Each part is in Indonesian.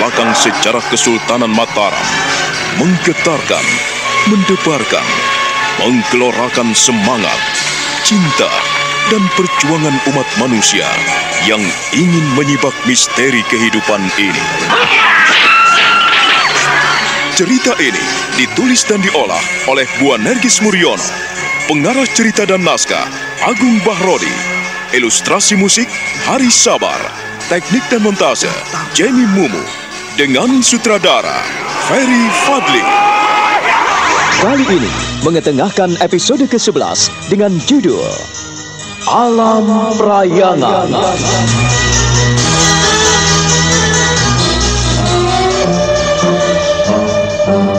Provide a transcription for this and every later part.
belakang sejarah Kesultanan Mataram, menggetarkan, mendebarkan, menggelorakan semangat, cinta, dan perjuangan umat manusia yang ingin menyibak misteri kehidupan ini. Cerita ini ditulis dan diolah oleh Buan Nergis Muriono, pengarah cerita dan naskah Agung Bahrodi, ilustrasi musik Hari Sabar, teknik dan montase Jamie Mumu, dengan sutradara Ferry Fadli. Kali ini mengetengahkan episode ke-11 dengan judul Alam Prayangan.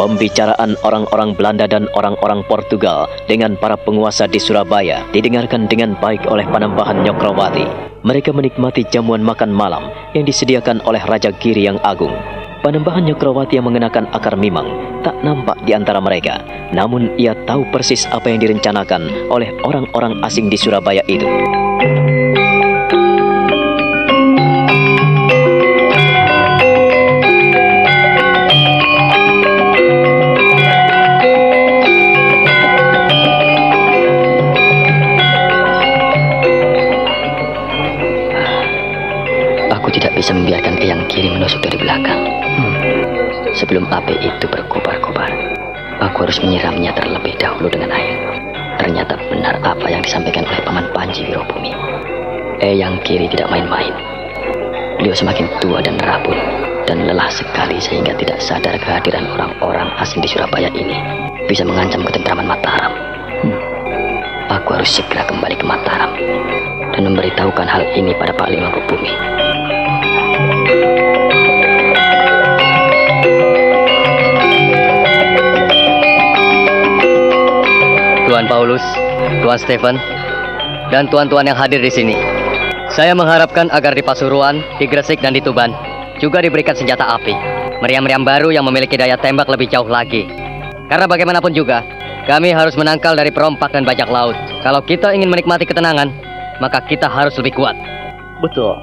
Pembicaraan orang-orang Belanda dan orang-orang Portugal dengan para penguasa di Surabaya didengarkan dengan baik oleh Panembahan Nyokrawati. Mereka menikmati jamuan makan malam yang disediakan oleh Raja Giri yang agung. Panembahan Nyokrawati yang mengenakan akar mimang tak nampak di antara mereka. Namun ia tahu persis apa yang direncanakan oleh orang-orang asing di Surabaya itu. Bisa membiarkan Eyang Kiri menusuk dari belakang. Hmm. Sebelum api itu berkobar-kobar, aku harus menyiramnya terlebih dahulu dengan air. Ternyata benar apa yang disampaikan oleh Paman Panji Wirobumi. Eyang Kiri tidak main-main. Beliau semakin tua dan rabun dan lelah sekali sehingga tidak sadar kehadiran orang-orang asing di Surabaya ini bisa mengancam ketentraman Mataram. Hmm. Aku harus segera kembali ke Mataram dan memberitahukan hal ini pada Pak Lima Bumi. Tuan Paulus, Tuan Stephen, dan tuan-tuan yang hadir di sini. Saya mengharapkan agar di Pasuruan, di Gresik, dan di Tuban juga diberikan senjata api. Meriam-meriam baru yang memiliki daya tembak lebih jauh lagi. Karena bagaimanapun juga, kami harus menangkal dari perompak dan bajak laut. Kalau kita ingin menikmati ketenangan, maka kita harus lebih kuat. Betul.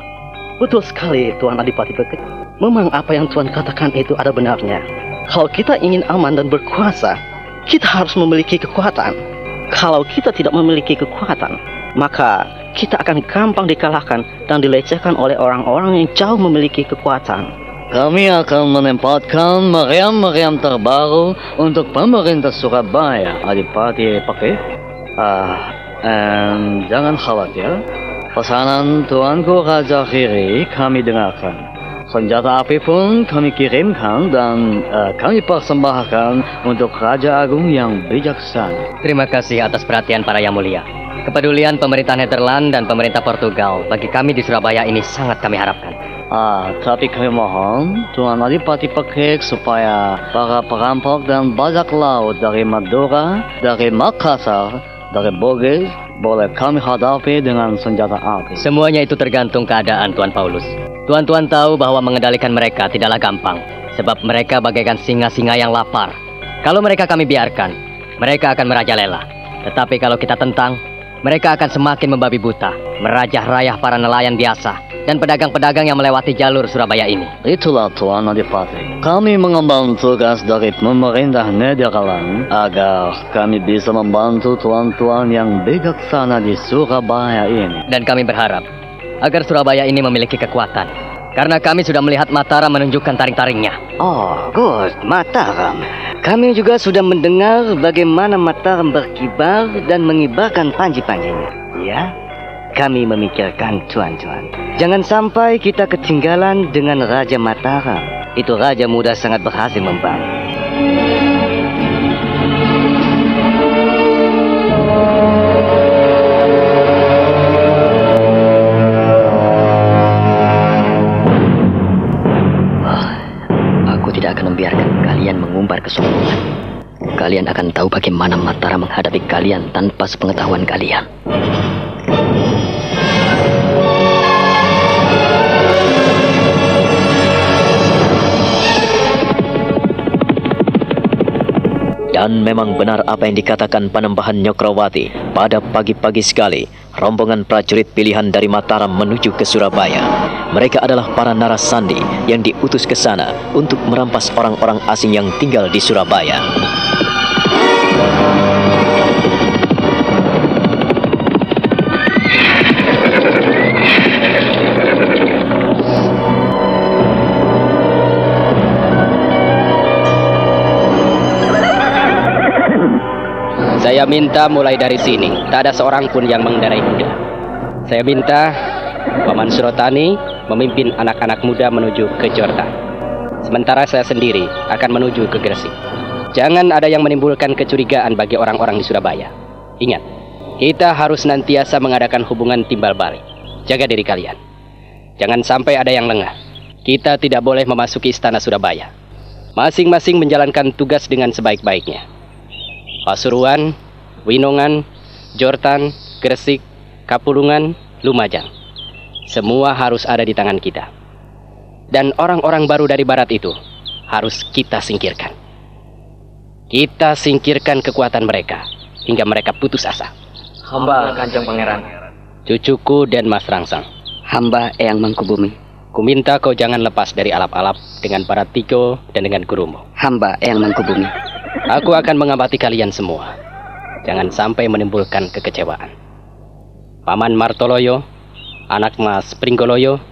Betul sekali Tuan Adipati Bekik. Memang apa yang Tuan katakan itu ada benarnya. Kalau kita ingin aman dan berkuasa, kita harus memiliki kekuatan. Kalau kita tidak memiliki kekuatan, maka kita akan gampang dikalahkan dan dilecehkan oleh orang-orang yang jauh memiliki kekuatan. Kami akan menempatkan meriam-meriam terbaru untuk pemerintah Surabaya, Adipati Pakai. Ah, em, jangan khawatir. Pesanan Tuanku Raja Khiri kami dengarkan. Senjata api pun kami kirimkan dan eh, kami persembahkan untuk Raja Agung yang bijaksana. Terima kasih atas perhatian para yang mulia. Kepedulian pemerintah Nederland dan pemerintah Portugal bagi kami di Surabaya ini sangat kami harapkan. Ah, tapi kami mohon Tuan Adipati Pekik supaya para perampok dan bajak laut dari Madura, dari Makassar, dari Bugis boleh kami hadapi dengan senjata api. Semuanya itu tergantung keadaan Tuan Paulus. Tuan-tuan tahu bahwa mengendalikan mereka tidaklah gampang, sebab mereka bagaikan singa-singa yang lapar. Kalau mereka kami biarkan, mereka akan merajalela. Tetapi kalau kita tentang, mereka akan semakin membabi buta, merajah rayah para nelayan biasa, dan pedagang-pedagang yang melewati jalur Surabaya ini. Itulah Tuan Adipati. Kami mengemban tugas dari pemerintah Nederland agar kami bisa membantu tuan-tuan yang bijaksana di Surabaya ini. Dan kami berharap agar Surabaya ini memiliki kekuatan. Karena kami sudah melihat Mataram menunjukkan taring-taringnya. Oh, good, Mataram. Kami juga sudah mendengar bagaimana Mataram berkibar dan mengibarkan panji-panjinya. Ya, kami memikirkan cuan-cuan. Jangan sampai kita ketinggalan dengan Raja Mataram. Itu raja muda sangat berhasil membangun. Kalian akan tahu bagaimana Mataram menghadapi kalian tanpa sepengetahuan kalian. Dan memang benar apa yang dikatakan Panembahan Nyokrawati. Pada pagi-pagi sekali, rombongan prajurit pilihan dari Mataram menuju ke Surabaya. Mereka adalah para narasandi yang diutus ke sana untuk merampas orang-orang asing yang tinggal di Surabaya. Saya minta mulai dari sini, tak ada seorang pun yang mengendarai kuda. Saya minta Paman Surotani memimpin anak-anak muda menuju ke Jordan. Sementara saya sendiri akan menuju ke Gresik. Jangan ada yang menimbulkan kecurigaan bagi orang-orang di Surabaya. Ingat, kita harus nantiasa mengadakan hubungan timbal balik. Jaga diri kalian. Jangan sampai ada yang lengah. Kita tidak boleh memasuki istana Surabaya. Masing-masing menjalankan tugas dengan sebaik-baiknya. Pasuruan, Winongan, Jortan, Gresik, Kapulungan, Lumajang. Semua harus ada di tangan kita. Dan orang-orang baru dari barat itu harus kita singkirkan. Kita singkirkan kekuatan mereka hingga mereka putus asa. Hamba Kanjeng Pangeran. Cucuku dan Mas Rangsang. Hamba Eyang Mangkubumi. Kuminta kau jangan lepas dari alap-alap dengan para tiko dan dengan gurumu. Hamba Eyang Mangkubumi. Aku akan mengamati kalian semua. Jangan sampai menimbulkan kekecewaan. Paman Martoloyo, anak Mas Pringgoloyo,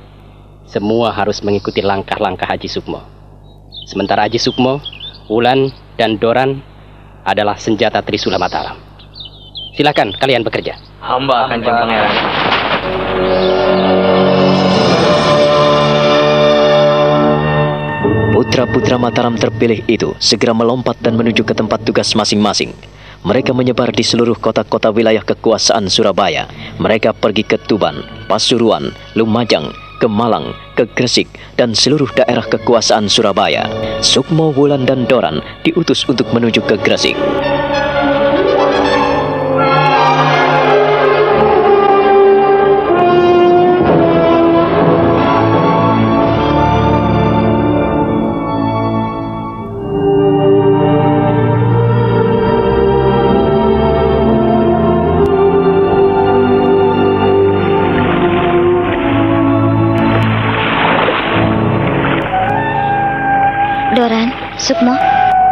semua harus mengikuti langkah-langkah Haji Sukmo. Sementara Haji Sukmo, Wulan, dan Doran adalah senjata Trisula Mataram. Silakan kalian bekerja. Hamba Kanjeng Pangeran. Putra-putra Mataram terpilih itu segera melompat dan menuju ke tempat tugas masing-masing. Mereka menyebar di seluruh kota-kota wilayah kekuasaan Surabaya. Mereka pergi ke Tuban, Pasuruan, Lumajang, ke Malang, ke Gresik, dan seluruh daerah kekuasaan Surabaya. Sukmo, Wulan, dan Doran diutus untuk menuju ke Gresik.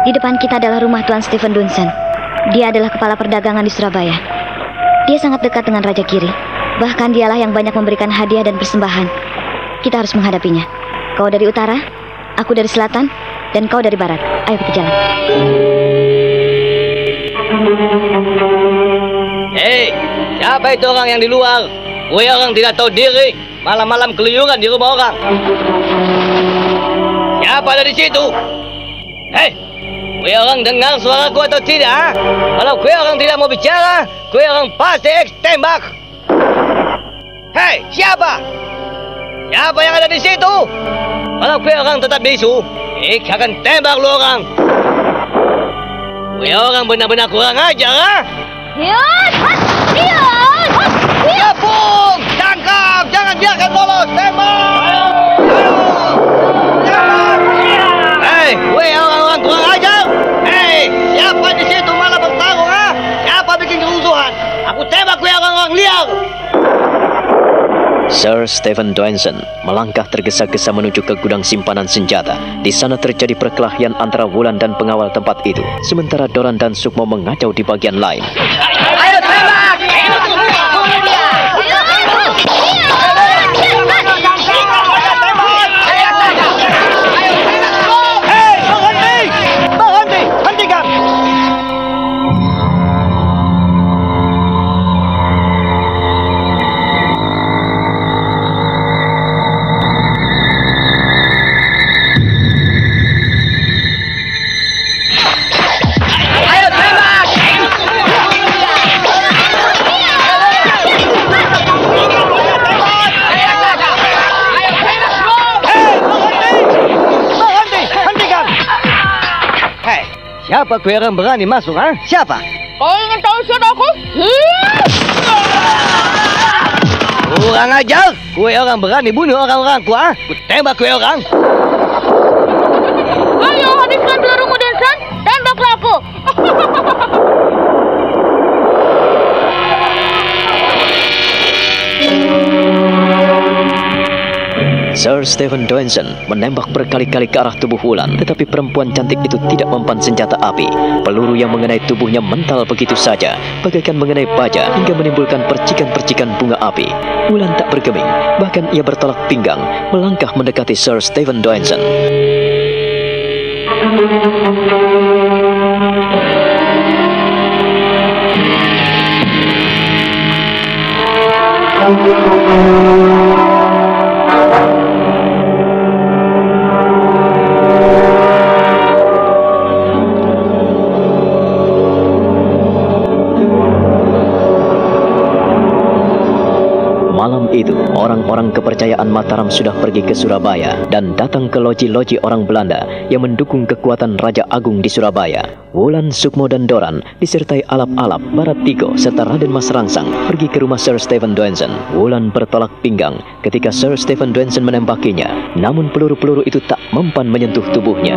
Di depan kita adalah rumah Tuan Stephen Dunson. Dia adalah kepala perdagangan di Surabaya. Dia sangat dekat dengan Raja Kiri. Bahkan dialah yang banyak memberikan hadiah dan persembahan. Kita harus menghadapinya. Kau dari utara, aku dari selatan, dan kau dari barat. Ayo kita jalan. Hei, siapa itu orang yang di luar? Gue orang tidak tahu diri, malam-malam keluyuran di rumah orang. Siapa ada di situ? Gue orang dengar suaraku atau tidak? Kalau gue orang tidak mau bicara, gue orang pasti tembak. Hei, siapa? Siapa yang ada di situ? Kalau gue orang tetap bisu, X akan tembak lu orang. Gue orang benar-benar kurang ajar, ha? Yun! Sir Stephen Dwenson melangkah tergesa-gesa menuju ke gudang simpanan senjata. Di sana terjadi perkelahian antara Wulan dan pengawal tempat itu. Sementara Doran dan Sukmo mengacau di bagian lain. Siapa kue yang berani masuk, ha? Siapa? Kau ingin tahu siapa aku? Kurang ajar! Kue orang berani bunuh orang-orangku, ha? Ku tembak kue orang! Stephen Doenson menembak berkali-kali ke arah tubuh Wulan, tetapi perempuan cantik itu tidak mempan senjata api. Peluru yang mengenai tubuhnya mental begitu saja, bagaikan mengenai baja hingga menimbulkan percikan-percikan bunga api. Wulan tak bergeming, bahkan ia bertolak pinggang, melangkah mendekati Sir Stephen Doenson. Malam orang-orang kepercayaan Mataram sudah pergi ke Surabaya dan datang ke loji-loji orang Belanda yang mendukung kekuatan Raja Agung di Surabaya. Wulan, Sukmo, dan Doran disertai alap-alap, Barat Tigo, serta Raden Mas Rangsang pergi ke rumah Sir Stephen Doenson. Wulan bertolak pinggang ketika Sir Stephen Doenson menembakinya, namun peluru-peluru itu tak mempan menyentuh tubuhnya.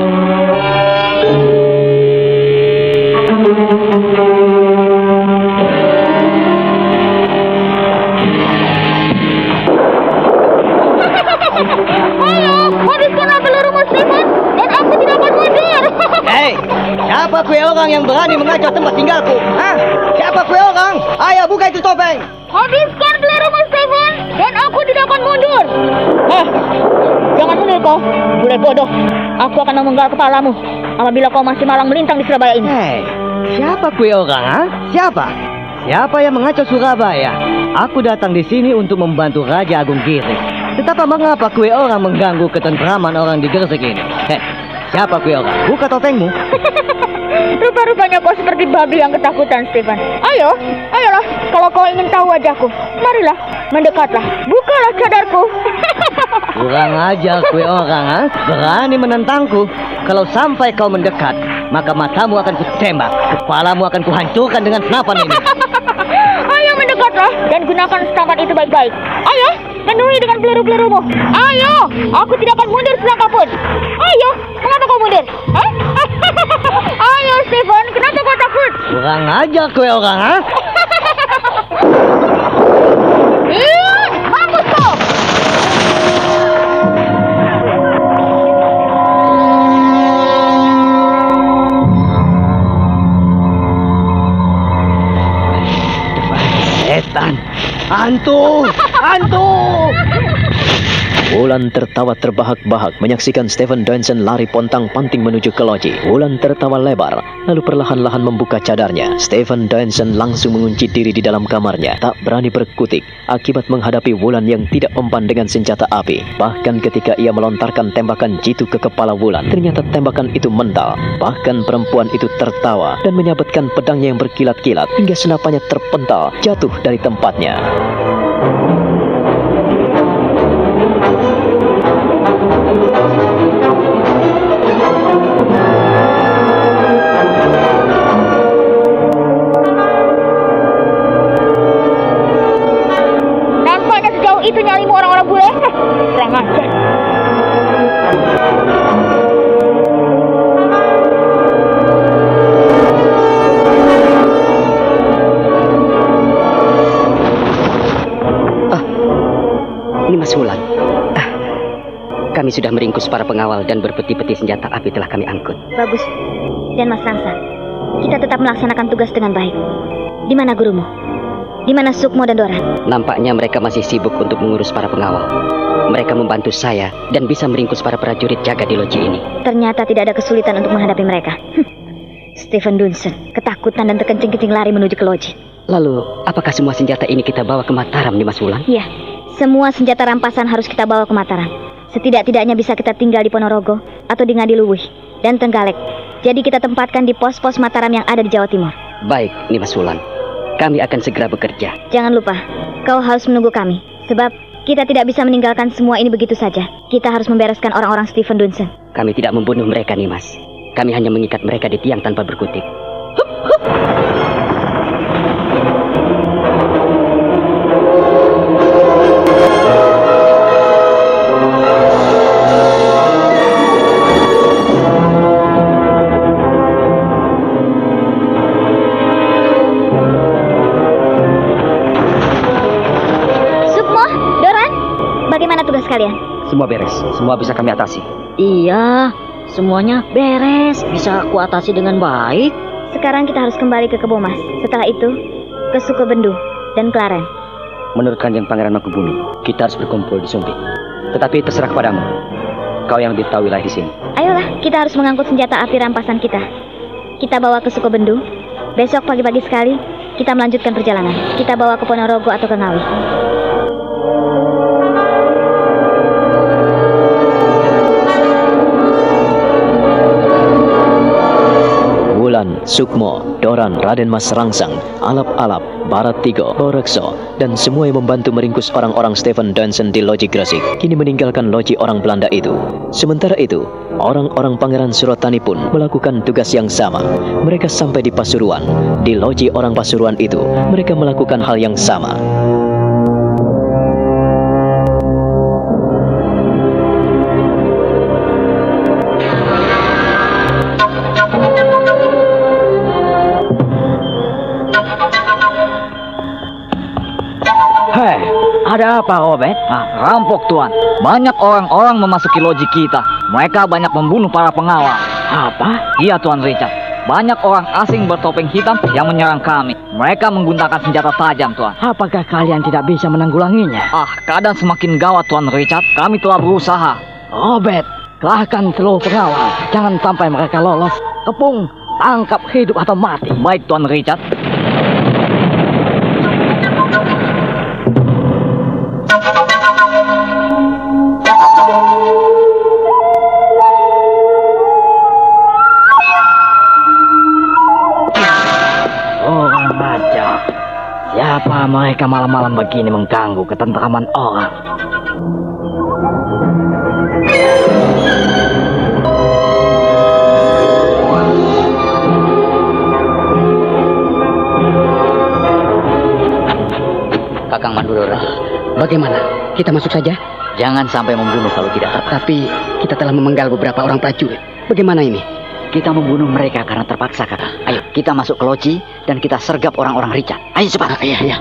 Siapa kue orang yang berani mengacau tempat tinggalku? Hah? Siapa kue orang? Ayo buka itu topeng. Habiskan pelurumu, Stephen, dan aku tidak akan mundur. Eh, jangan mundur kau, bule bodoh. Aku akan memenggal kepalamu apabila kau masih malang melintang di Surabaya ini. Hei, siapa kue orang? Ha? Siapa? Siapa yang mengacau Surabaya? Aku datang di sini untuk membantu Raja Agung Giri. Tetapi mengapa kue orang mengganggu ketentraman orang di Gresik ini? Hei, siapa kue orang? Buka topengmu. Rupa-rupanya kau seperti babi yang ketakutan, Stephen. Ayo, ayolah. Kalau kau ingin tahu wajahku, marilah, mendekatlah. Bukalah cadarku. Kurang ajar kue orang, ha? Berani menentangku. Kalau sampai kau mendekat, maka matamu akan kutembak, kepalamu akan kuhancurkan dengan senapan ini. Ayo mendekatlah dan gunakan senapan itu baik-baik. Ayo, penuhi dengan peluru-pelurumu. Ayo, aku tidak akan mundur selangkah. Ayo, kenapa kau mundur? Hah? Ayo, Stephen, kenapa kau takut? Kurang ajar kue orang, ha? Kau! Setan, hantu, hantu. Wulan tertawa terbahak-bahak menyaksikan Stephen Doenson lari pontang-panting menuju ke loji. Wulan tertawa lebar, lalu perlahan-lahan membuka cadarnya. Stephen Doenson langsung mengunci diri di dalam kamarnya, tak berani berkutik akibat menghadapi Wulan yang tidak mempan dengan senjata api. Bahkan ketika ia melontarkan tembakan jitu ke kepala Wulan, ternyata tembakan itu mental. Bahkan perempuan itu tertawa dan menyabetkan pedangnya yang berkilat-kilat hingga senapannya terpental jatuh dari tempatnya. Kami sudah meringkus para pengawal dan berpeti-peti senjata api telah kami angkut. Bagus. Dan Mas Rangsa, kita tetap melaksanakan tugas dengan baik. Di mana gurumu? Di mana Sukmo dan Doran? Nampaknya mereka masih sibuk untuk mengurus para pengawal. Mereka membantu saya dan bisa meringkus para prajurit jaga di loji ini. Ternyata tidak ada kesulitan untuk menghadapi mereka. Hm. Stephen Dunson, ketakutan dan terkencing-kencing lari menuju ke loji. Lalu, apakah semua senjata ini kita bawa ke Mataram Mas Wulan? Iya, semua senjata rampasan harus kita bawa ke Mataram. Setidak-tidaknya bisa kita tinggal di Ponorogo atau di Ngadiluwih dan Tenggalek. Jadi kita tempatkan di pos-pos Mataram yang ada di Jawa Timur. Baik, nih Mas Wulan. Kami akan segera bekerja. Jangan lupa, kau harus menunggu kami. Sebab kita tidak bisa meninggalkan semua ini begitu saja. Kita harus membereskan orang-orang Stephen Dunson. Kami tidak membunuh mereka nih Mas. Kami hanya mengikat mereka di tiang tanpa berkutik. Sukmo, Doran, semua beres. Semua bisa kami atasi. Iya, semuanya beres. Bisa aku atasi dengan baik. Sekarang kita harus kembali ke Kebomas. Setelah itu, ke Sukobendu dan Klaren. Menurut Kanjeng Pangeran Mangkubumi, kita harus berkumpul di Sumpit. Tetapi terserah kepadamu. Kau yang lebih tahu wilayah di sini. Ayolah, kita harus mengangkut senjata api rampasan kita. Kita bawa ke Sukobendu. Besok pagi-pagi sekali, kita melanjutkan perjalanan. Kita bawa ke Ponorogo atau ke Ngawi. Sukmo, Doran, Raden Mas Rangsang, Alap-Alap, Barat Tigo, Borekso, dan semua yang membantu meringkus orang-orang Stephen Dunson di Loji Gresik kini meninggalkan loji orang Belanda itu. Sementara itu, orang-orang Pangeran Surotani pun melakukan tugas yang sama. Mereka sampai di Pasuruan. Di loji orang Pasuruan itu, mereka melakukan hal yang sama. Ada apa Robert? Ah, rampok tuan. Banyak orang-orang memasuki loji kita. Mereka banyak membunuh para pengawal. Apa? Iya tuan Richard. Banyak orang asing bertopeng hitam yang menyerang kami. Mereka menggunakan senjata tajam tuan. Apakah kalian tidak bisa menanggulanginya? Ah, keadaan semakin gawat tuan Richard. Kami telah berusaha. Robert, kerahkan seluruh pengawal. Jangan sampai mereka lolos. Kepung, tangkap hidup atau mati. Baik tuan Richard. Mereka malam-malam begini mengganggu ketentraman orang? Kakang Manduro Raja. Bagaimana? Kita masuk saja? Jangan sampai membunuh kalau tidak terpaksa. Tapi kita telah memenggal beberapa orang prajurit. Bagaimana ini? Kita membunuh mereka karena terpaksa, kakak. Ayo, kita masuk ke loji dan kita sergap orang-orang Richard. Ayo cepat. Ah, iya, iya.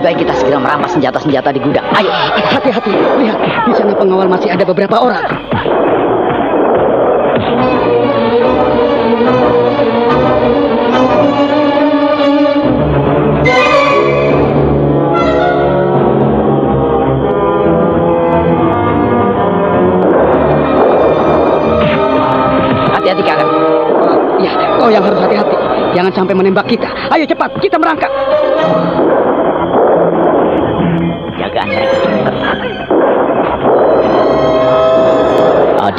Lebih baik kita segera merampas senjata-senjata di gudang. Ayo. Hati-hati. Lihat, di sana pengawal masih ada beberapa orang. Hati-hati kakak. Ya, kau yang harus hati-hati. Jangan sampai menembak kita. Ayo cepat, kita merangkak.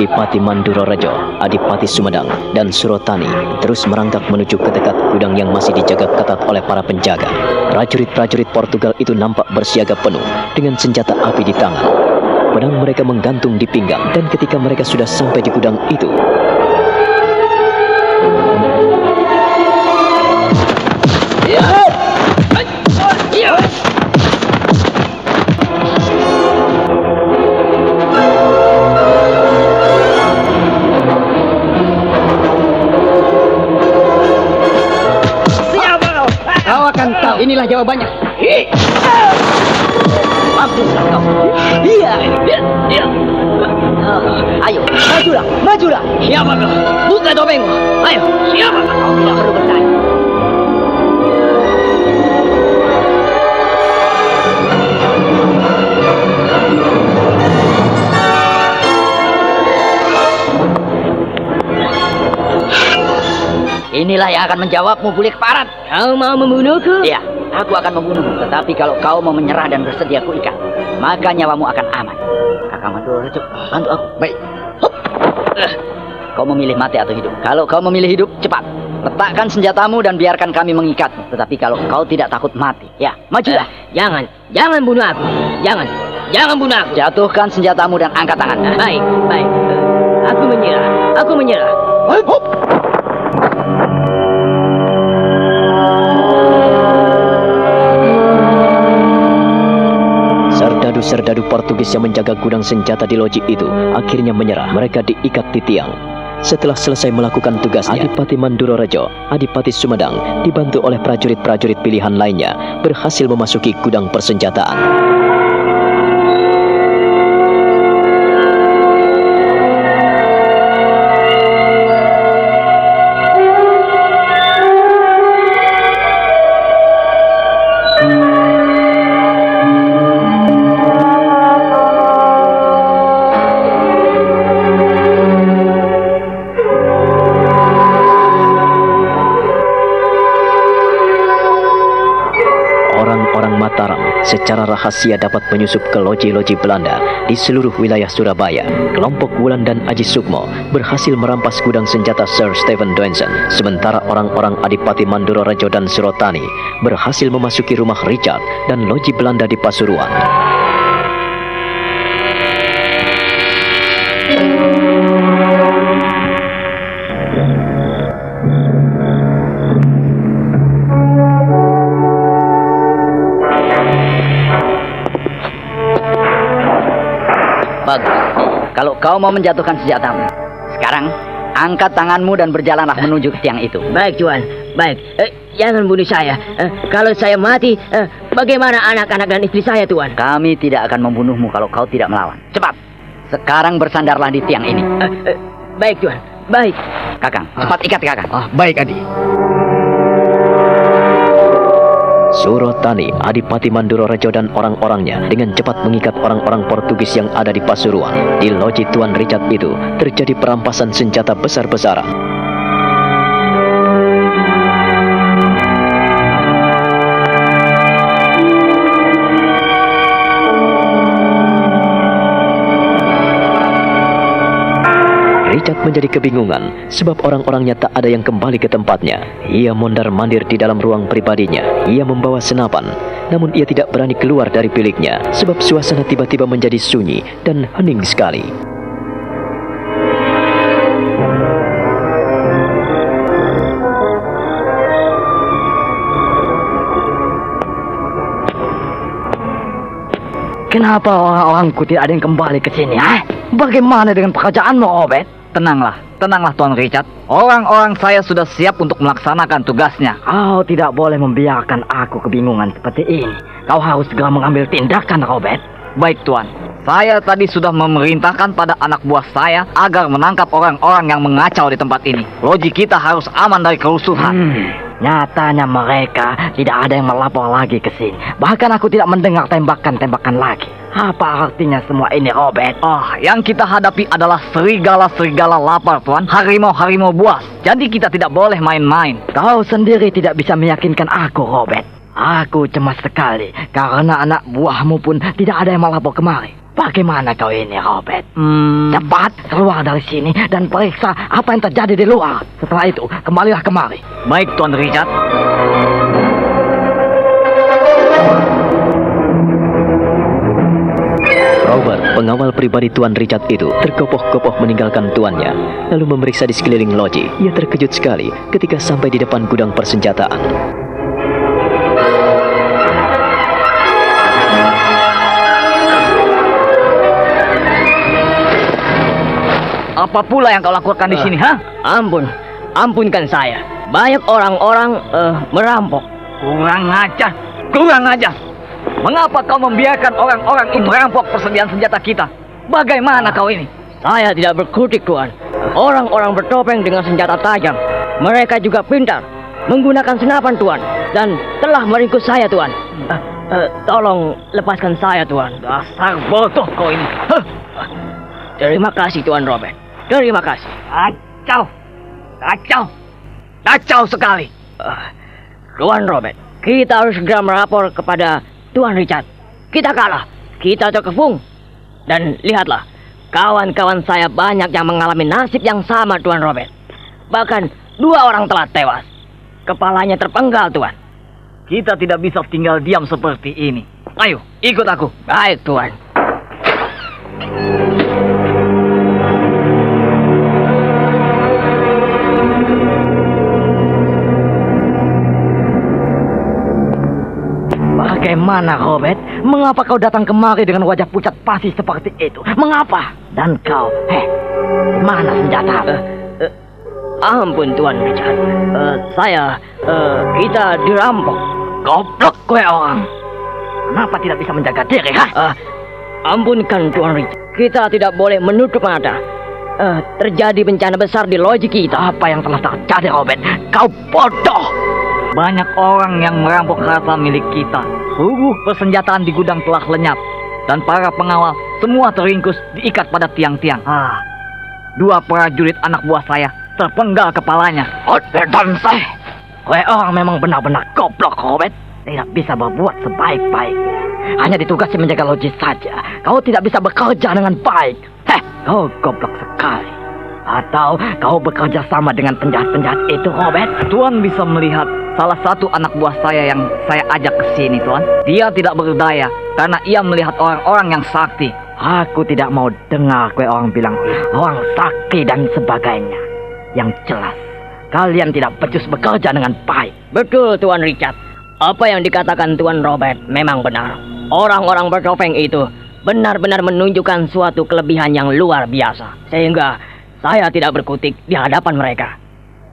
Adipati Manduro Rejo, Adipati Sumedang, dan Surotani terus merangkak menuju ke dekat gudang yang masih dijaga ketat oleh para penjaga. Prajurit-prajurit Portugal itu nampak bersiaga penuh dengan senjata api di tangan. Pedang mereka menggantung di pinggang dan ketika mereka sudah sampai di gudang itu, Kau Inilah jawabannya. Mampuslah kau. Iya. Iya. Ayo, majulah, majulah. Siapa kau? Buka topengmu. Ayo, siapa? Kau tidak perlu bertanya. Inilah yang akan menjawabmu, bulik parat. Kau mau membunuhku? Iya, aku akan membunuhmu. Tetapi kalau kau mau menyerah dan bersedia kuikat, maka nyawamu akan aman. Kakak Mandor, Rejo, bantu aku. Baik. Hup. Eh, Kau memilih mati atau hidup? Kalau kau memilih hidup, cepat. Letakkan senjatamu dan biarkan kami mengikatmu. Tetapi kalau kau tidak takut mati, ya, majulah. Jangan, jangan bunuh aku. Jangan, jangan bunuh aku. Jatuhkan senjatamu dan angkat tangan. Baik, baik. Aku menyerah. Aku menyerah. Serdadu-serdadu Portugis yang menjaga gudang senjata di loji itu akhirnya menyerah. Mereka diikat di tiang. Setelah selesai melakukan tugasnya, Adipati Manduro Rejo, Adipati Sumedang, dibantu oleh prajurit-prajurit pilihan lainnya, berhasil memasuki gudang persenjataan. Secara rahasia dapat menyusup ke loji-loji Belanda di seluruh wilayah Surabaya. Kelompok Wulan dan Aji Sukmo berhasil merampas gudang senjata Sir Stephen Doenson, sementara orang-orang Adipati Manduro Rejo dan Surotani berhasil memasuki rumah Richard dan loji Belanda di Pasuruan. Bagus. Kalau kau mau menjatuhkan senjatamu, sekarang angkat tanganmu dan berjalanlah menuju ke tiang itu. Baik, Tuan. Baik. Eh, jangan bunuh saya. Eh, kalau saya mati, eh, bagaimana anak-anak dan istri saya, Tuan? Kami tidak akan membunuhmu kalau kau tidak melawan. Cepat. Sekarang bersandarlah di tiang ini. Eh, eh, baik, Tuan. Baik. Kakang, cepat ikat Kakang. Ah, baik, Adi. Surotani, Adipati Manduro Rejo dan orang-orangnya dengan cepat mengikat orang-orang Portugis yang ada di Pasuruan. Di loji Tuan Richard itu terjadi perampasan senjata besar-besaran. Richard menjadi kebingungan sebab orang-orangnya tak ada yang kembali ke tempatnya. Ia mondar-mandir di dalam ruang pribadinya. Ia membawa senapan, namun ia tidak berani keluar dari biliknya sebab suasana tiba-tiba menjadi sunyi dan hening sekali. Kenapa orang-orangku tidak ada yang kembali ke sini? Ha? Bagaimana dengan pekerjaanmu, Obed? Tenanglah, tenanglah Tuan Richard. Orang-orang saya sudah siap untuk melaksanakan tugasnya. Kau tidak boleh membiarkan aku kebingungan seperti ini. Kau harus segera mengambil tindakan, Robert. Baik Tuan, saya tadi sudah memerintahkan pada anak buah saya agar menangkap orang-orang yang mengacau di tempat ini. Loji kita harus aman dari kerusuhan. Hmm, nyatanya mereka tidak ada yang melapor lagi ke sini. Bahkan aku tidak mendengar tembakan-tembakan lagi. Apa artinya semua ini, Robert? Ah, yang kita hadapi adalah serigala-serigala lapar, Tuan. Harimau-harimau buas. Jadi kita tidak boleh main-main. Kau sendiri tidak bisa meyakinkan aku, Robert. Aku cemas sekali karena anak buahmu pun tidak ada yang melapor kemari. Bagaimana kau ini, Robert? Hmm, Cepat keluar dari sini dan periksa apa yang terjadi di luar. Setelah itu, kembalilah kemari. baik Tuan Richard. Robert, pengawal pribadi Tuan Richard itu, tergopoh-gopoh meninggalkan tuannya, lalu memeriksa di sekeliling loji. Ia terkejut sekali ketika sampai di depan gudang persenjataan. Apa pula yang kau lakukan di sini, ha? Ampun, ampunkan saya. Banyak orang-orang eh, merampok. Kurang ajar, kurang ajar. Mengapa kau membiarkan orang-orang itu merampok persediaan senjata kita? Bagaimana kau ini? Saya tidak berkutik, Tuan. Orang-orang bertopeng dengan senjata tajam. Mereka juga pintar. Menggunakan senapan, Tuan. Dan telah meringkus saya, Tuan. Eh, eh, tolong lepaskan saya, Tuan. Dasar bodoh kau ini. Huh. Terima kasih, Tuan Robert. Terima kasih. Kacau, kacau, kacau sekali. Eh, Tuan Robert, kita harus segera melapor kepada Tuan Richard. Kita kalah. Kita terkepung. Dan lihatlah, kawan-kawan saya banyak yang mengalami nasib yang sama, Tuan Robert. Bahkan dua orang telah tewas. Kepalanya terpenggal, Tuan. Kita tidak bisa tinggal diam seperti ini. Ayo, ikut aku. Baik, Tuan. Bagaimana, Robert? Mengapa kau datang kemari dengan wajah pucat pasi seperti itu? Mengapa? Dan kau, heh, mana senjata? Uh, uh, ampun, Tuan Richard. Uh, saya, uh, kita dirampok. Goblok kue orang. Kenapa tidak bisa menjaga diri, ha? Uh, ampunkan, Tuan Richard. Kita tidak boleh menutup mata. Uh, terjadi bencana besar di loji kita. Apa yang telah terjadi, Robert? Kau bodoh! Banyak orang yang merampok harta milik kita. Seluruh persenjataan di gudang telah lenyap. Dan para pengawal semua teringkus diikat pada tiang-tiang. Ah, dua prajurit anak buah saya terpenggal kepalanya. Dan saya, kue orang memang benar-benar goblok, Robert. Tidak bisa berbuat sebaik-baiknya. Hanya ditugasi menjaga logis saja. Kau tidak bisa bekerja dengan baik. Heh, kau goblok sekali. Atau kau bekerja sama dengan penjahat-penjahat itu, Robert? Tuan bisa melihat salah satu anak buah saya yang saya ajak ke sini, Tuan. Dia tidak berdaya karena ia melihat orang-orang yang sakti. Aku tidak mau dengar kue orang bilang orang sakti dan sebagainya. Yang jelas, kalian tidak becus bekerja dengan baik. Betul, Tuan Richard. Apa yang dikatakan Tuan Robert memang benar. Orang-orang bertopeng itu benar-benar menunjukkan suatu kelebihan yang luar biasa. Sehingga saya tidak berkutik di hadapan mereka.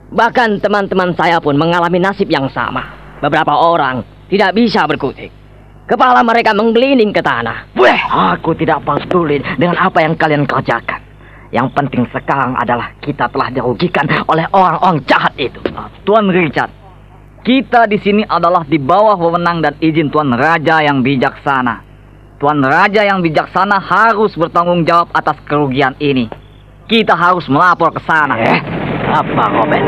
Bahkan teman-teman saya pun mengalami nasib yang sama. Beberapa orang tidak bisa berkutik. Kepala mereka menggelinding ke tanah. Weh, aku tidak peduli dengan apa yang kalian kerjakan. Yang penting sekarang adalah kita telah dirugikan oleh orang-orang jahat itu. Tuan Richard, kita di sini adalah di bawah wewenang dan izin Tuan Raja yang bijaksana. Tuan Raja yang bijaksana harus bertanggung jawab atas kerugian ini. Kita harus melapor ke sana. Eh, apa, Robert?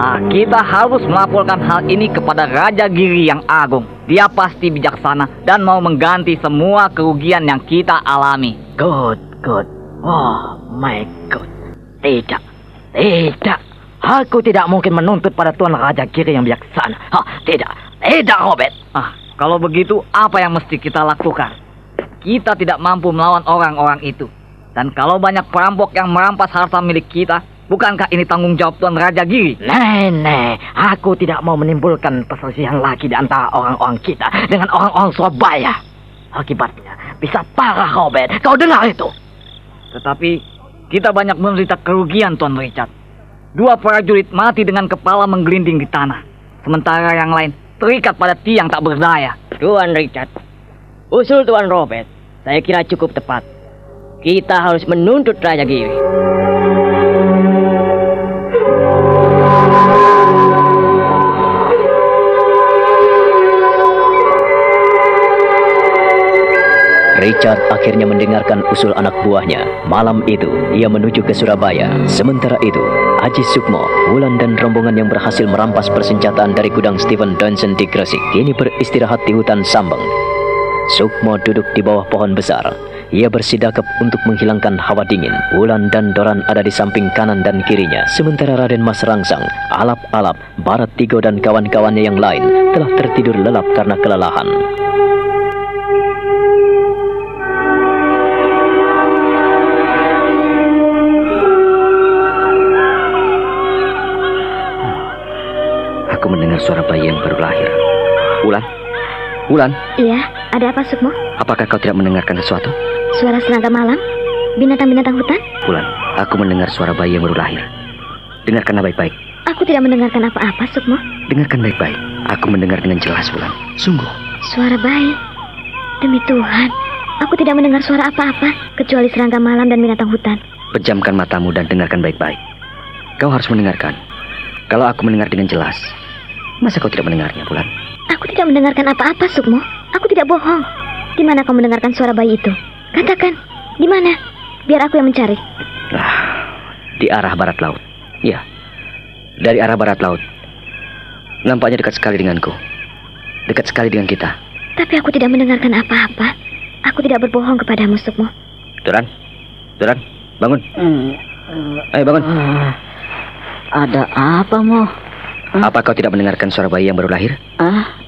Nah, kita harus melaporkan hal ini kepada Raja Giri yang agung. Dia pasti bijaksana dan mau mengganti semua kerugian yang kita alami. Good, good. Oh my god. Tidak, tidak. Aku tidak mungkin menuntut pada Tuan Raja Giri yang bijaksana. Ha, tidak, tidak Robert. Ah, kalau begitu apa yang mesti kita lakukan? Kita tidak mampu melawan orang-orang itu. Dan kalau banyak perampok yang merampas harta milik kita, bukankah ini tanggung jawab Tuan Raja Giri? Nenek, aku tidak mau menimbulkan perselisihan lagi di antara orang-orang kita dengan orang-orang Surabaya. Akibatnya bisa parah Robert. Kau dengar itu? Tetapi kita banyak menderita kerugian Tuan Richard. Dua prajurit mati dengan kepala menggelinding di tanah. Sementara yang lain terikat pada tiang tak berdaya. Tuan Richard, usul Tuan Robert, saya kira cukup tepat. Kita harus menuntut Raja Giri. Richard akhirnya mendengarkan usul anak buahnya. Malam itu, ia menuju ke Surabaya. Sementara itu, Aji Sukmo, Wulan dan rombongan yang berhasil merampas persenjataan dari gudang Stephen Johnson di Gresik, kini beristirahat di hutan Sambeng. Sukmo duduk di bawah pohon besar. Ia bersidakap untuk menghilangkan hawa dingin. Wulan dan Doran ada di samping kanan dan kirinya. Sementara Raden Mas Rangsang, Alap-Alap, Barat Tigo dan kawan-kawannya yang lain telah tertidur lelap karena kelelahan. Mendengar suara bayi yang baru lahir. Ulan? Ulan? Iya, ada apa Sukmo? Apakah kau tidak mendengarkan sesuatu? Suara serangga malam? Binatang-binatang hutan? Ulan, aku mendengar suara bayi yang baru lahir. Dengarkanlah baik-baik. Aku tidak mendengarkan apa-apa, Sukmo. Dengarkan baik-baik. Aku mendengar dengan jelas, Ulan. Sungguh. Suara bayi. Demi Tuhan, aku tidak mendengar suara apa-apa kecuali serangga malam dan binatang hutan. Pejamkan matamu dan dengarkan baik-baik. Kau harus mendengarkan. Kalau aku mendengar dengan jelas, masa kau tidak mendengarnya, Bulan? Aku tidak mendengarkan apa-apa, Sukmo. Aku tidak bohong. Di mana kau mendengarkan suara bayi itu? Katakan, di mana? Biar aku yang mencari. Nah, di arah barat laut. Ya, dari arah barat laut. Nampaknya dekat sekali denganku. Dekat sekali dengan kita. Tapi aku tidak mendengarkan apa-apa. Aku tidak berbohong kepadamu, Sukmo. Turan, Turan, bangun. Ayo bangun. Ada apa, Mo? Apa kau tidak mendengarkan suara bayi yang baru lahir? Ah,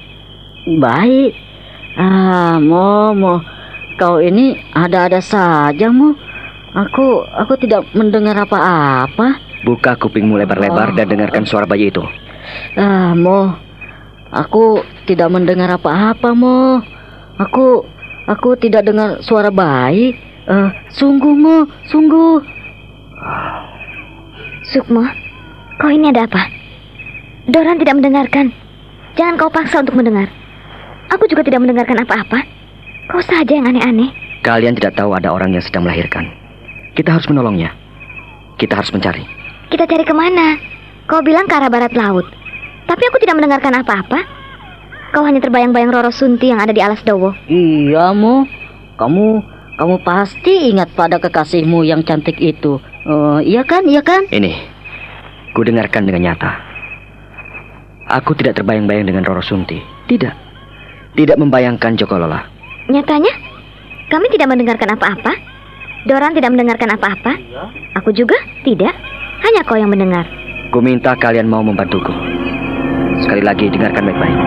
baik. Ah, Mo, Mo. Kau ini ada-ada saja, Mo. Aku aku tidak mendengar apa-apa. Buka kupingmu lebar-lebar Oh. dan dengarkan suara bayi itu. Ah, Mo. Aku tidak mendengar apa-apa, Mo. Aku aku tidak dengar suara bayi. Eh, sungguh, Mo, sungguh. Sukmo, kau ini ada apa? Doran tidak mendengarkan. Jangan kau paksa untuk mendengar. Aku juga tidak mendengarkan apa-apa. Kau saja yang aneh-aneh. Kalian tidak tahu ada orang yang sedang melahirkan. Kita harus menolongnya. Kita harus mencari. Kita cari ke mana? Kau bilang ke arah barat laut. Tapi aku tidak mendengarkan apa-apa. Kau hanya terbayang-bayang Roro Sunti yang ada di alas Dowo. Iya, Mo. Kamu kamu pasti ingat pada kekasihmu yang cantik itu. Eh, iya kan? Iya kan? Ini, ku dengarkan dengan nyata. Aku tidak terbayang-bayang dengan Roro Sunti. Tidak. Tidak membayangkan Joko Lola. Nyatanya, kami tidak mendengarkan apa-apa. Doran tidak mendengarkan apa-apa. Aku juga tidak. Hanya kau yang mendengar. Ku minta kalian mau membantuku. Sekali lagi, dengarkan baik-baik.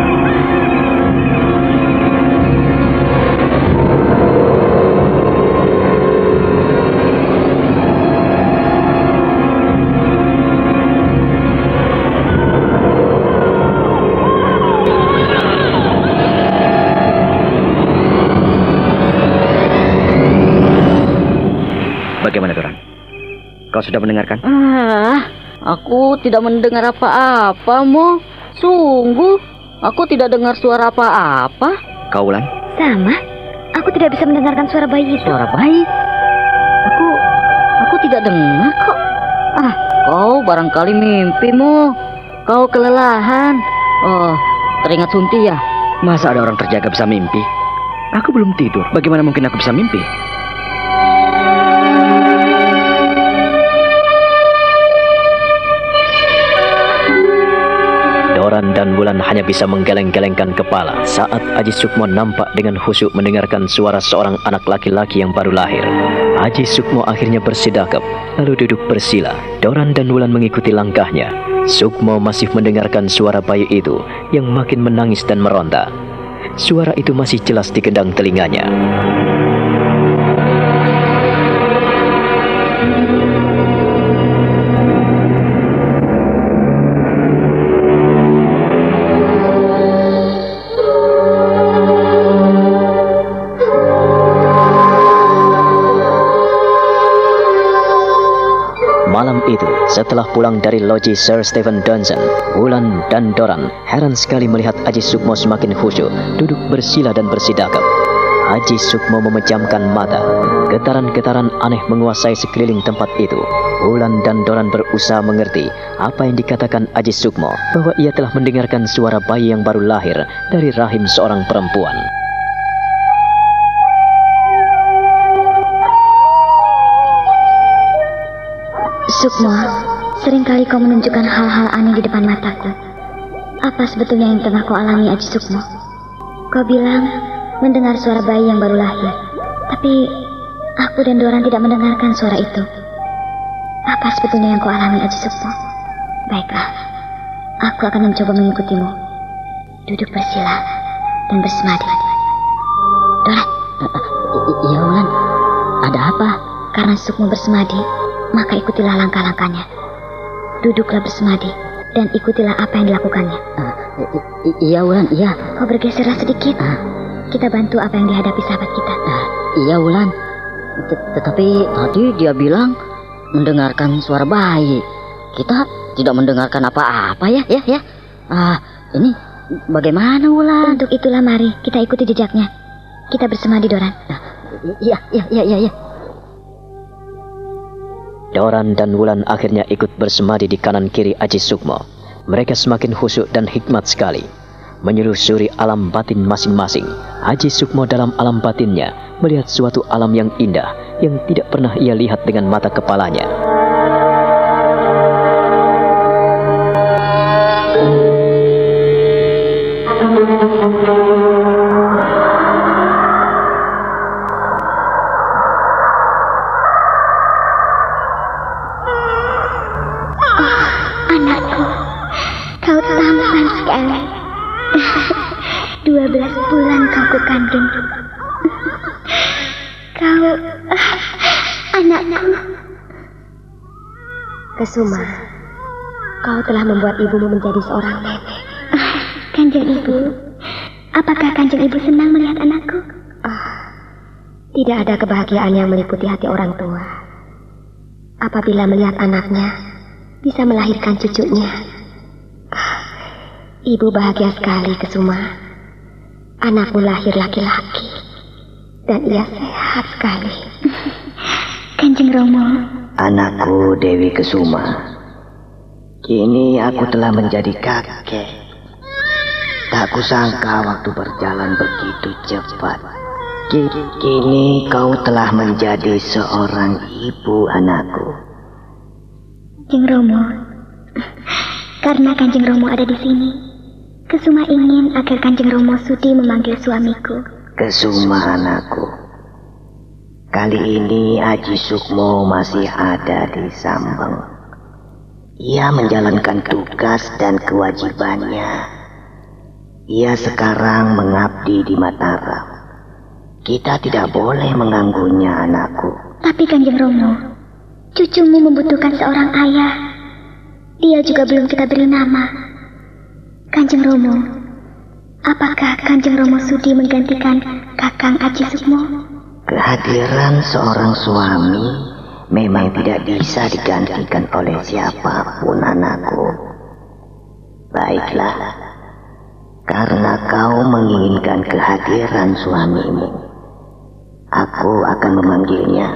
Kau sudah mendengarkan? Ah, aku tidak mendengar apa-apa, Mo. Sungguh, aku tidak dengar suara apa-apa. Kau ulang? Sama. Aku tidak bisa mendengarkan suara bayi itu. Suara bayi? Aku, aku tidak dengar kok. Ah, kau barangkali mimpi, Mo. Kau kelelahan. Oh, teringat Sunti ya? Masa ada orang terjaga bisa mimpi? Aku belum tidur. Bagaimana mungkin aku bisa mimpi? Bulan hanya bisa menggeleng-gelengkan kepala saat Aji Sukmo nampak dengan khusyuk mendengarkan suara seorang anak laki-laki yang baru lahir. Aji Sukmo akhirnya bersidakap, lalu duduk bersila. Doran dan Bulan mengikuti langkahnya. Sukmo masih mendengarkan suara bayi itu yang makin menangis dan meronta. Suara itu masih jelas di kendang telinganya. Setelah pulang dari loji Sir Stephen Dunson, Wulan dan Doran heran sekali melihat Aji Sukmo semakin khusyuk, duduk bersila dan bersidakap. Haji Sukmo memejamkan mata. Getaran-getaran aneh menguasai sekeliling tempat itu. Wulan dan Doran berusaha mengerti apa yang dikatakan Aji Sukmo bahwa ia telah mendengarkan suara bayi yang baru lahir dari rahim seorang perempuan. Sukmo, sering kali kau menunjukkan hal-hal aneh di depan mataku. Apa sebetulnya yang tengah kau alami, Aji Sukmo? Kau bilang mendengar suara bayi yang baru lahir. Tapi aku dan Doran tidak mendengarkan suara itu. Apa sebetulnya yang kau alami, Aji Sukmo? Baiklah, aku akan mencoba mengikutimu. Duduk bersila dan bersemadi. Doran, Iya, Wulan. Ada apa? karena Sukmo bersemadi, maka ikutilah langkah-langkahnya. Duduklah bersemadi dan ikutilah apa yang dilakukannya. I- iya, Wulan. Iya. Kau bergeserlah sedikit. Kita bantu apa yang dihadapi sahabat kita. Iya, Wulan. Tet- Tetapi tadi dia bilang mendengarkan suara bayi. Kita tidak mendengarkan apa-apa ya, ya, ya. Ah, ini bagaimana, Wulan? Untuk itulah mari kita ikuti jejaknya. Kita bersemadi, Doran. Iya, iya, iya, iya, iya. Doran dan Wulan akhirnya ikut bersemadi di kanan kiri Aji Sukmo. Mereka semakin khusyuk dan hikmat sekali. Menyelusuri alam batin masing-masing. Aji Sukmo dalam alam batinnya melihat suatu alam yang indah yang tidak pernah ia lihat dengan mata kepalanya. Kesuma, kau telah membuat ibumu menjadi seorang nenek. Kanjeng Ibu, apakah Kanjeng Ibu senang melihat anakku? Tidak ada kebahagiaan yang meliputi hati orang tua. Apabila melihat anaknya bisa melahirkan cucunya. Ibu bahagia sekali, Kesuma. Anakmu lahir laki-laki. Dan ia sehat sekali. Kanjeng Romo, Anakku Dewi Kesuma. Kini aku telah menjadi kakek. Tak kusangka waktu berjalan begitu cepat. Ki- Kini kau telah menjadi seorang ibu anakku. Kanjeng Romo. Karena Kanjeng Romo ada di sini, Kesuma ingin agar Kanjeng Romo sudi memanggil suamiku. Kesuma anakku. Kali ini Aji Sukmo masih ada di Sambeng. Ia menjalankan tugas dan kewajibannya. Ia sekarang mengabdi di Mataram. Kita tidak boleh mengganggunya anakku. Tapi Kanjeng Romo, cucumu membutuhkan seorang ayah. Dia juga belum kita beri nama. Kanjeng Romo, apakah Kanjeng Romo sudi menggantikan Kakang Aji Sukmo? Kehadiran seorang suami memang tidak bisa digantikan oleh siapa pun anakku. Baiklah, karena kau menginginkan kehadiran suamimu, aku akan memanggilnya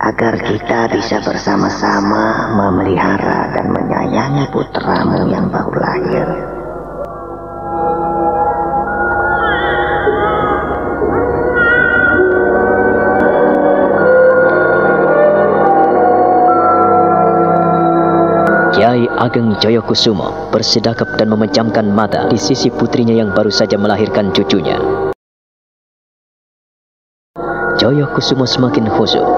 agar kita bisa bersama-sama memelihara dan menyayangi putramu yang baru lahir. Kiai Ageng Joyokusumo bersedekap dan memejamkan mata di sisi putrinya yang baru saja melahirkan cucunya. Joyokusumo semakin khusyuk.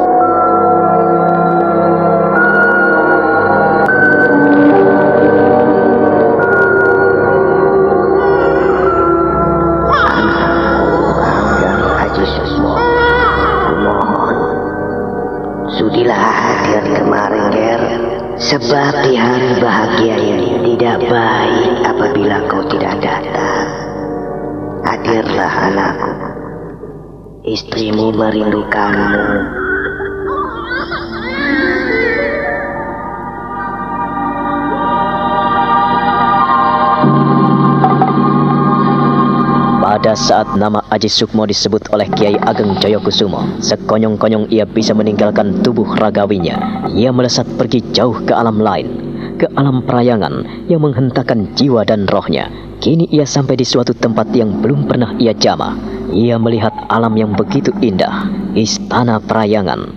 Merindukanmu. Pada saat nama Aji Sukmo disebut oleh Kiai Ageng Joyokusumo, sekonyong-konyong ia bisa meninggalkan tubuh ragawinya. Ia melesat pergi jauh ke alam lain, ke alam perayangan yang menghentakkan jiwa dan rohnya. Kini ia sampai di suatu tempat yang belum pernah ia jamah. Ia melihat alam yang begitu indah, istana perayangan.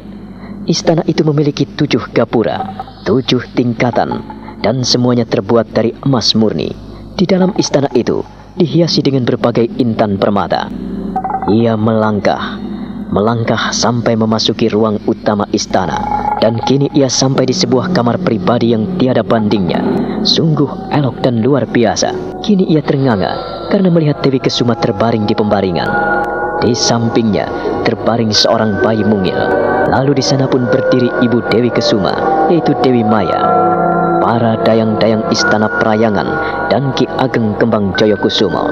Istana itu memiliki tujuh gapura, tujuh tingkatan, dan semuanya terbuat dari emas murni. Di dalam istana itu dihiasi dengan berbagai intan permata. Ia melangkah, melangkah sampai memasuki ruang utama istana, dan kini ia sampai di sebuah kamar pribadi yang tiada bandingnya. Sungguh elok dan luar biasa. Kini ia ternganga karena melihat Dewi Kesuma terbaring di pembaringan. Di sampingnya terbaring seorang bayi mungil. Lalu di sana pun berdiri ibu Dewi Kesuma, yaitu Dewi Maya. Para dayang-dayang istana perayangan dan Ki Ageng Kembang Joyokusumo.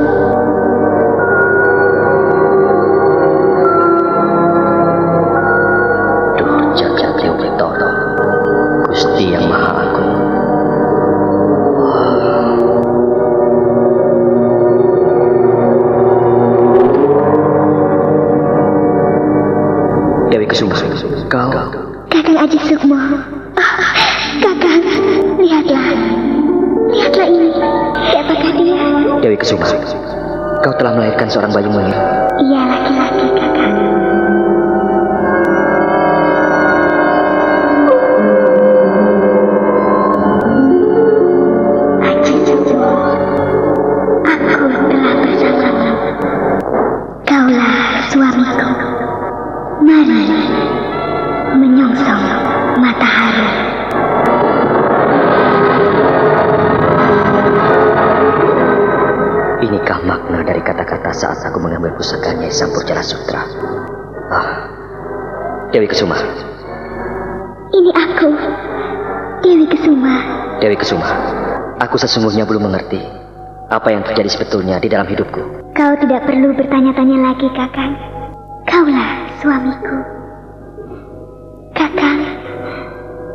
Kesuma, kau Kakang Aji Sukmo. Ah, Kakang, lihatlah. Lihatlah ini. Siapakah dia? Dewi Kesuma, kau telah melahirkan seorang bayi mungil. Ia laki-laki, Dewi Kesuma, Ini aku, Dewi Kesuma. Dewi Kesuma, aku sesungguhnya belum mengerti apa yang terjadi sebetulnya di dalam hidupku. Kau tidak perlu bertanya-tanya lagi, Kakang. Kaulah suamiku. Kakang,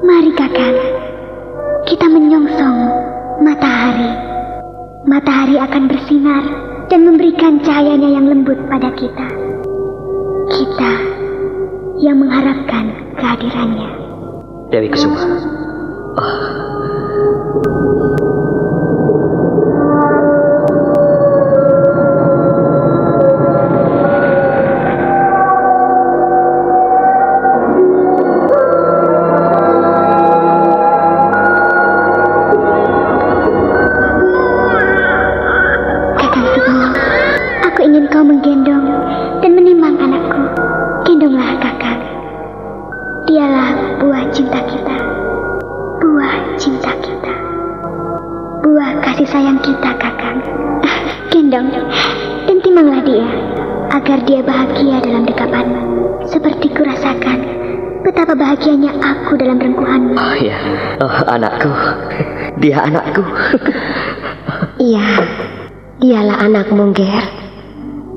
mari Kakang. Kita menyongsong matahari. Matahari akan bersinar dan memberikan cahayanya yang lembut pada kita. Kita yang mengharapkan kehadirannya. Dewi Kesuma. Oh. Oh anakku, dia anakku. Iya, dialah anakmu, Ger.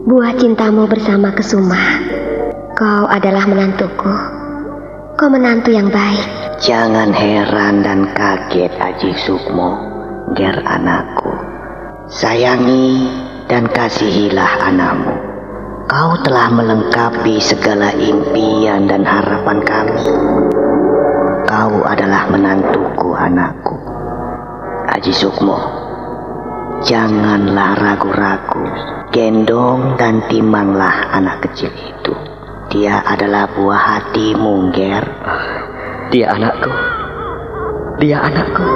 Buah cintamu bersama Kesuma. Kau adalah menantuku. Kau menantu yang baik. Jangan heran dan kaget Aji Sukmo, ger anakku. Sayangi dan kasihilah anakmu. Kau telah melengkapi segala impian dan harapan kami. Kau adalah menantuku anakku. Aji Sukmo, janganlah ragu-ragu. Gendong dan timanglah anak kecil itu. Dia adalah buah hatimu, Ger. Dia anakku. Dia anakku.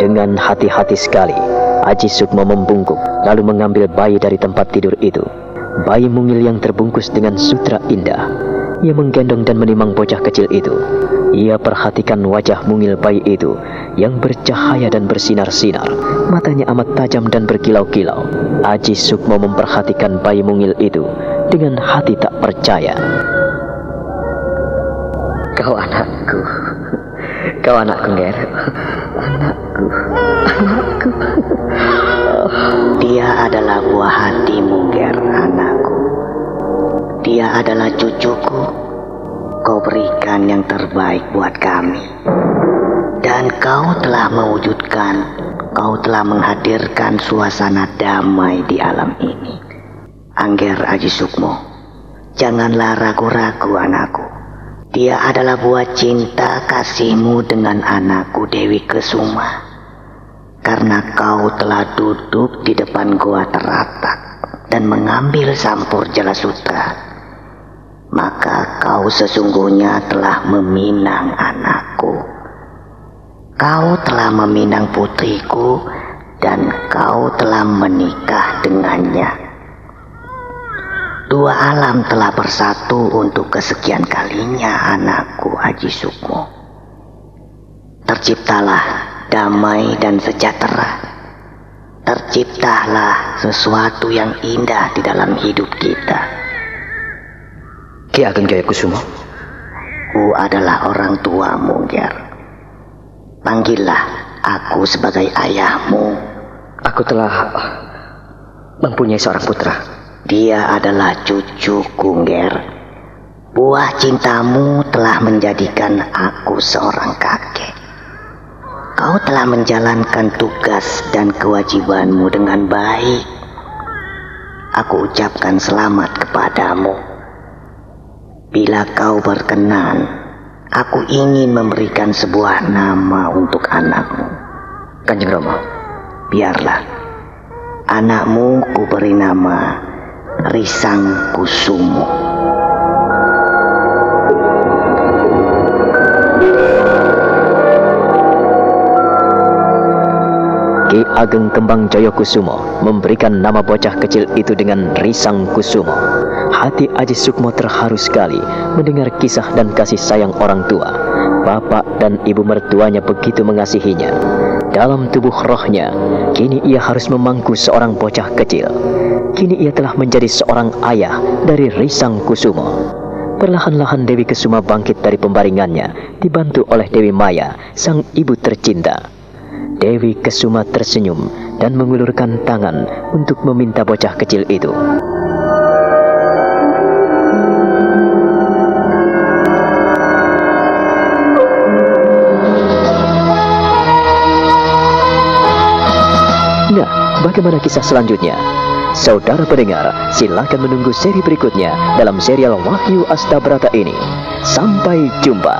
Dengan hati-hati sekali, Aji Sukmo membungkuk lalu mengambil bayi dari tempat tidur itu. Bayi mungil yang terbungkus dengan sutra indah. Ia menggendong dan menimang bocah kecil itu. Ia perhatikan wajah mungil bayi itu yang bercahaya dan bersinar-sinar. Matanya amat tajam dan berkilau-kilau. Aji Sukmo memperhatikan bayi mungil itu dengan hati tak percaya. Kau anakku. Kau anakku, Ger. Anakku. Anakku. Dia adalah buah hatimu, Ger, anakku. Dia adalah cucuku. Kau berikan yang terbaik buat kami. Dan kau telah mewujudkan, kau telah menghadirkan suasana damai di alam ini. Angger Aji Sukmo, janganlah ragu-ragu anakku. Dia adalah buah cinta kasihmu dengan anakku Dewi Kesuma. Karena kau telah duduk di depan gua teratak dan mengambil sampur jala sutra, maka kau sesungguhnya telah meminang anakku. Kau telah meminang putriku dan kau telah menikah dengannya. Dua alam telah bersatu untuk kesekian kalinya anakku Haji Sukmo. Terciptalah damai dan sejahtera. Terciptalah sesuatu yang indah di dalam hidup kita. Ki Ageng Jaya Kusumo. Ku adalah orang tuamu, Ger. Panggillah aku sebagai ayahmu. Aku telah mempunyai seorang putra. Dia adalah cucuku, Ger. Buah cintamu telah menjadikan aku seorang kakek. Kau telah menjalankan tugas dan kewajibanmu dengan baik. Aku ucapkan selamat kepadamu. Bila kau berkenan, aku ingin memberikan sebuah nama untuk anakmu. Kanjeng Romo. Biarlah. Anakmu kuberi nama Risang Kusumo. Ki Ageng Kembang Jaya Kusumo memberikan nama bocah kecil itu dengan Risang Kusumo. Hati Aji Sukmo terharu sekali mendengar kisah dan kasih sayang orang tua. Bapak dan ibu mertuanya begitu mengasihinya. Dalam tubuh rohnya, kini ia harus memangku seorang bocah kecil. Kini ia telah menjadi seorang ayah dari Risang Kusumo. Perlahan-lahan Dewi Kesuma bangkit dari pembaringannya, dibantu oleh Dewi Maya, sang ibu tercinta. Dewi Kesuma tersenyum dan mengulurkan tangan untuk meminta bocah kecil itu. Nah, bagaimana kisah selanjutnya? Saudara pendengar, silakan menunggu seri berikutnya dalam serial Wahyu Astabrata ini. Sampai jumpa.